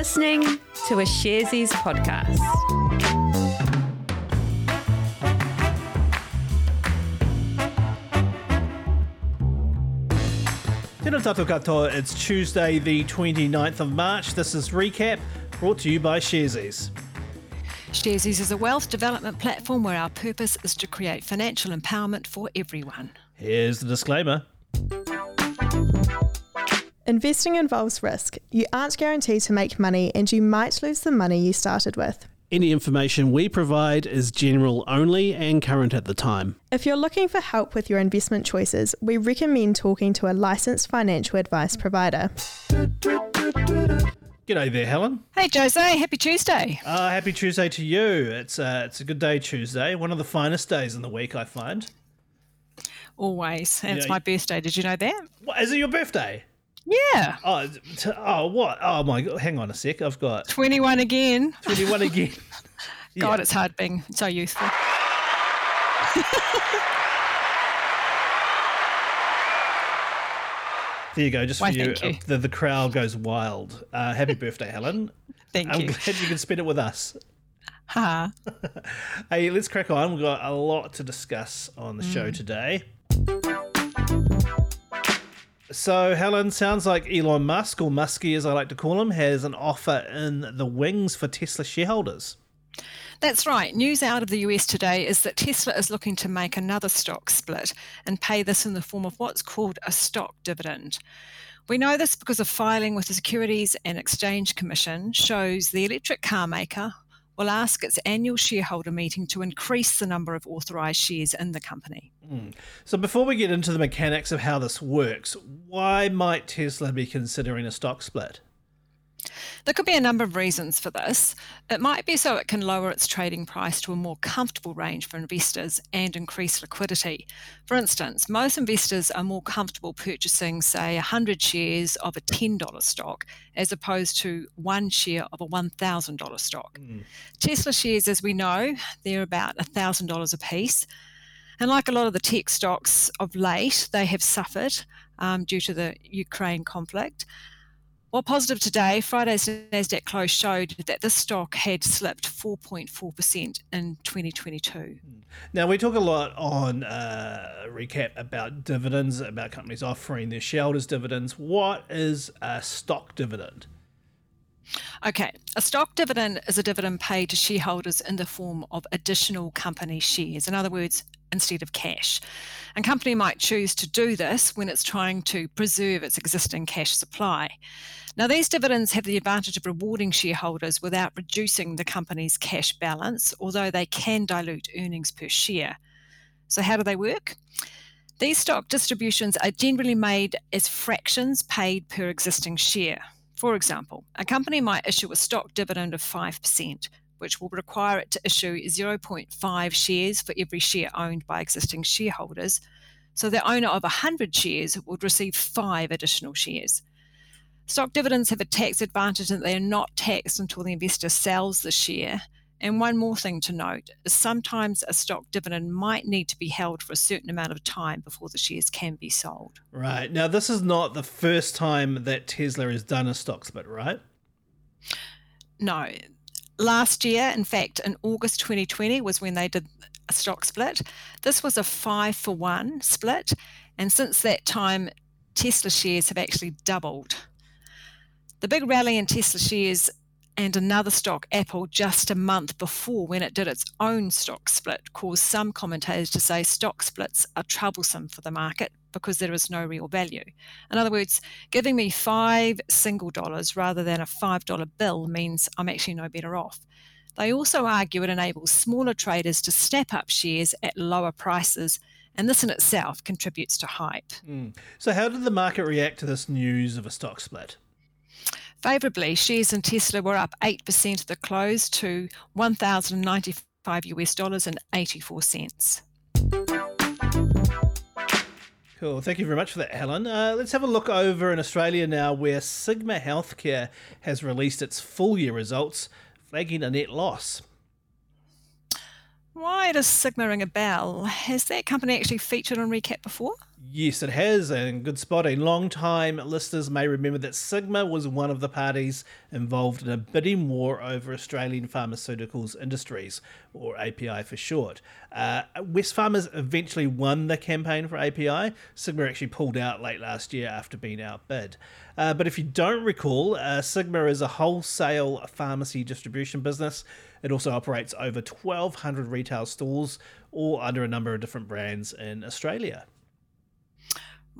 listening to a Sharesies podcast. Tēnā tātou katoa, it's Tuesday the 29th of March. This is Recap, brought to you by Sharesies. Sharesies is a wealth development platform where our purpose is to create financial empowerment for everyone. Here's the disclaimer. Investing involves risk. You aren't guaranteed to make money and you might lose the money you started with. Any information we provide is general only and current at the time. If you're looking for help with your investment choices, we recommend talking to a licensed financial advice provider. G'day there, Helen. Hey, Jose, happy Tuesday. Uh, happy Tuesday to you. It's uh, it's a good day, Tuesday. One of the finest days in the week, I find. Always. And Yeah, it's my birthday. Did you know that? What, is it your birthday? Yeah. Oh, t- oh, what? Oh my God! Hang on a sec. I've got 21 again. 21 again. God, Yeah. it's hard being so youthful. There you go. Just for Why, you, thank you. Uh, the, the crowd goes wild. Uh, happy birthday, Helen. Thank you. I'm glad you can spend it with us. Ha. Hey, let's crack on. We've got a lot to discuss on the Mm. show today. So, Helen, sounds like Elon Musk, or Muskie as I like to call him, has an offer in the wings for Tesla shareholders. That's right. News out of the US today is that Tesla is looking to make another stock split and pay this in the form of what's called a stock dividend. We know this because a filing with the Securities and Exchange Commission shows the electric car maker will ask its annual shareholder meeting to increase the number of authorised shares in the company. Hmm. So, before we get into the mechanics of how this works, why might Tesla be considering a stock split? There could be a number of reasons for this. It might be so it can lower its trading price to a more comfortable range for investors and increase liquidity. For instance, most investors are more comfortable purchasing, say, 100 shares of a $10 stock as opposed to one share of a $1,000 stock. Tesla shares, as we know, they're about $1,000 a piece. And like a lot of the tech stocks of late, they have suffered um, due to the Ukraine conflict. While positive today, Friday's Nasdaq close showed that this stock had slipped 4.4% in 2022. Now, we talk a lot on uh, recap about dividends, about companies offering their shareholders dividends. What is a stock dividend? Okay, a stock dividend is a dividend paid to shareholders in the form of additional company shares. In other words, instead of cash. A company might choose to do this when it's trying to preserve its existing cash supply. Now, these dividends have the advantage of rewarding shareholders without reducing the company's cash balance, although they can dilute earnings per share. So, how do they work? These stock distributions are generally made as fractions paid per existing share. For example, a company might issue a stock dividend of 5%, which will require it to issue 0.5 shares for every share owned by existing shareholders. So the owner of 100 shares would receive five additional shares. Stock dividends have a tax advantage in that they are not taxed until the investor sells the share. And one more thing to note is sometimes a stock dividend might need to be held for a certain amount of time before the shares can be sold. Right. Now, this is not the first time that Tesla has done a stock split, right? No. Last year, in fact, in August 2020 was when they did a stock split. This was a five for one split. And since that time, Tesla shares have actually doubled. The big rally in Tesla shares and another stock, Apple, just a month before when it did its own stock split, caused some commentators to say stock splits are troublesome for the market because there is no real value. In other words, giving me five single dollars rather than a $5 bill means I'm actually no better off. They also argue it enables smaller traders to snap up shares at lower prices, and this in itself contributes to hype. Hmm. So, how did the market react to this news of a stock split? Favorably, shares in Tesla were up 8% at the close to 1,095 US dollars and 84 cents. Cool. Thank you very much for that, Helen. Uh, let's have a look over in Australia now, where Sigma Healthcare has released its full year results, flagging a net loss. Why does Sigma ring a bell? Has that company actually featured on Recap before? Yes, it has, and good spotting. Long time listeners may remember that Sigma was one of the parties involved in a bidding war over Australian pharmaceuticals industries, or API for short. Uh, Wesfarmers eventually won the campaign for API. Sigma actually pulled out late last year after being outbid. Uh, but if you don't recall, uh, Sigma is a wholesale pharmacy distribution business. It also operates over 1,200 retail stores, all under a number of different brands in Australia.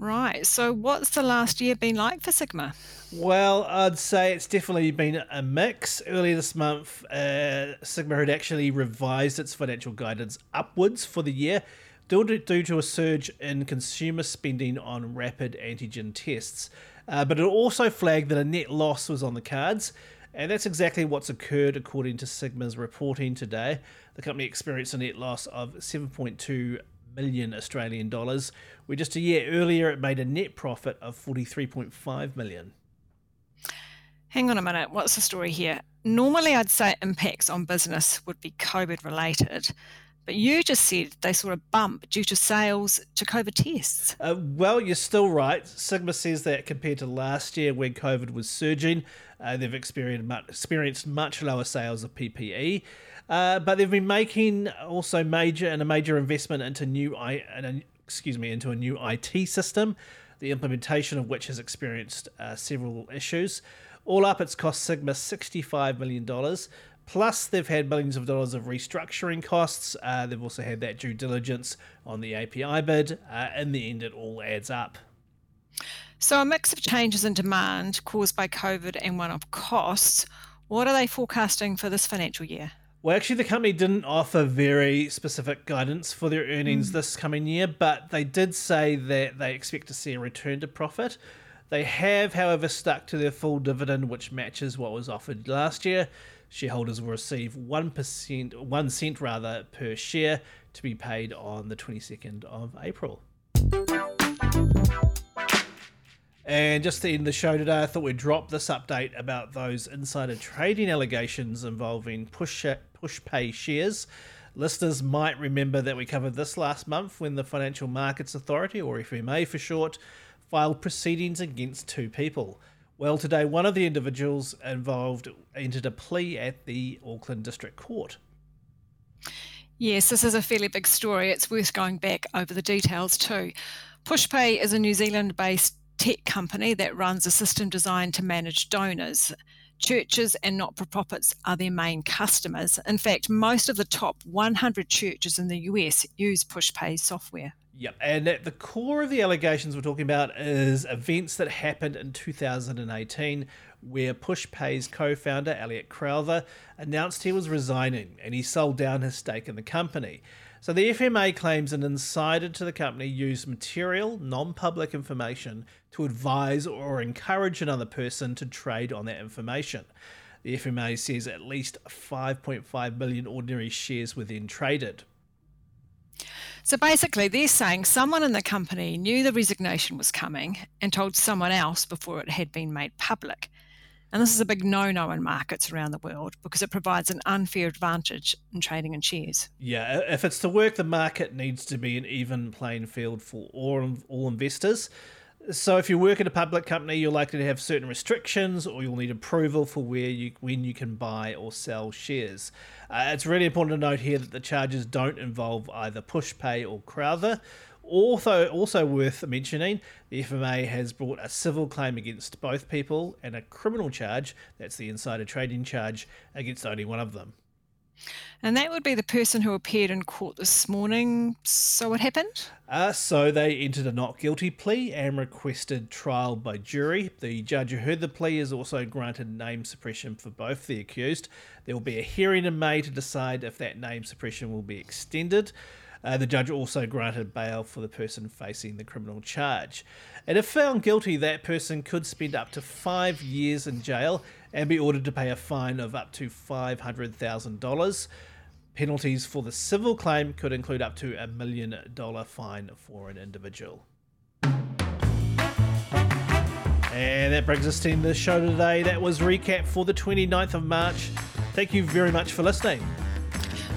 Right. So, what's the last year been like for Sigma? Well, I'd say it's definitely been a mix. Earlier this month, uh, Sigma had actually revised its financial guidance upwards for the year due to, due to a surge in consumer spending on rapid antigen tests. Uh, but it also flagged that a net loss was on the cards. And that's exactly what's occurred according to Sigma's reporting today. The company experienced a net loss of 7.2 million Australian dollars, where just a year earlier it made a net profit of 43.5 million. Hang on a minute, what's the story here? Normally, I'd say impacts on business would be COVID related, but you just said they saw a bump due to sales to COVID tests. Uh, well, you're still right. Sigma says that compared to last year when COVID was surging, uh, they've experienced much, experienced much lower sales of PPE. Uh, but they've been making also major and a major investment into new I excuse me into a new IT system, the implementation of which has experienced uh, several issues. All up, it's cost Sigma sixty-five million dollars. Plus, they've had millions of dollars of restructuring costs. Uh, they've also had that due diligence on the API bid. Uh, in the end, it all adds up. So, a mix of changes in demand caused by COVID and one off costs. What are they forecasting for this financial year? Well, actually, the company didn't offer very specific guidance for their earnings mm. this coming year, but they did say that they expect to see a return to profit. They have, however, stuck to their full dividend, which matches what was offered last year. Shareholders will receive 1%, 1 cent rather, per share to be paid on the 22nd of April. And just end the show today, I thought we'd drop this update about those insider trading allegations involving push Pushpay shares. Listeners might remember that we covered this last month when the Financial Markets Authority, or FMA for short, filed proceedings against two people. Well, today one of the individuals involved entered a plea at the Auckland District Court. Yes, this is a fairly big story. It's worth going back over the details too. Pushpay is a New Zealand based tech company that runs a system designed to manage donors. Churches and not for profits are their main customers. In fact, most of the top 100 churches in the US use Pushpay software. Yep, and at the core of the allegations we're talking about is events that happened in 2018 where Pushpay's co founder, Eliot Crowther, announced he was resigning and he sold down his stake in the company. So the FMA claims an insider to the company used material, non public information to advise or encourage another person to trade on that information. The FMA says at least 5.5 million ordinary shares were then traded. So basically, they're saying someone in the company knew the resignation was coming and told someone else before it had been made public. And this is a big no no in markets around the world because it provides an unfair advantage in trading in shares. Yeah, if it's to work, the market needs to be an even playing field for all, all investors. So if you work at a public company, you're likely to have certain restrictions, or you'll need approval for where you when you can buy or sell shares. Uh, it's really important to note here that the charges don't involve either Pushpay or Crowther. Also, also worth mentioning, the FMA has brought a civil claim against both people and a criminal charge, that's the insider trading charge, against only one of them. And that would be the person who appeared in court this morning. So what happened? Uh, so they entered a not guilty plea and requested trial by jury. The judge who heard the plea has also granted name suppression for both the accused. There will be a hearing in May to decide if that name suppression will be extended. Uh, the judge also granted bail for the person facing the criminal charge. And if found guilty, that person could spend up to five years in jail and be ordered to pay a fine of up to $500,000. Penalties for the civil claim could include up to a million dollar fine for an individual. And that brings us to the show today. That was recap for the 29th of March. Thank you very much for listening.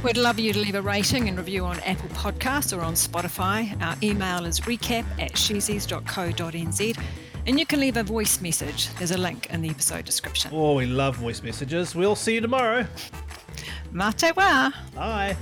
We'd love you to leave a rating and review on Apple Podcasts or on Spotify. Our email is recap at sharesies.co.nz and you can leave a voice message. There's a link in the episode description. Oh, we love voice messages. We'll see you tomorrow. Mate wa! Bye.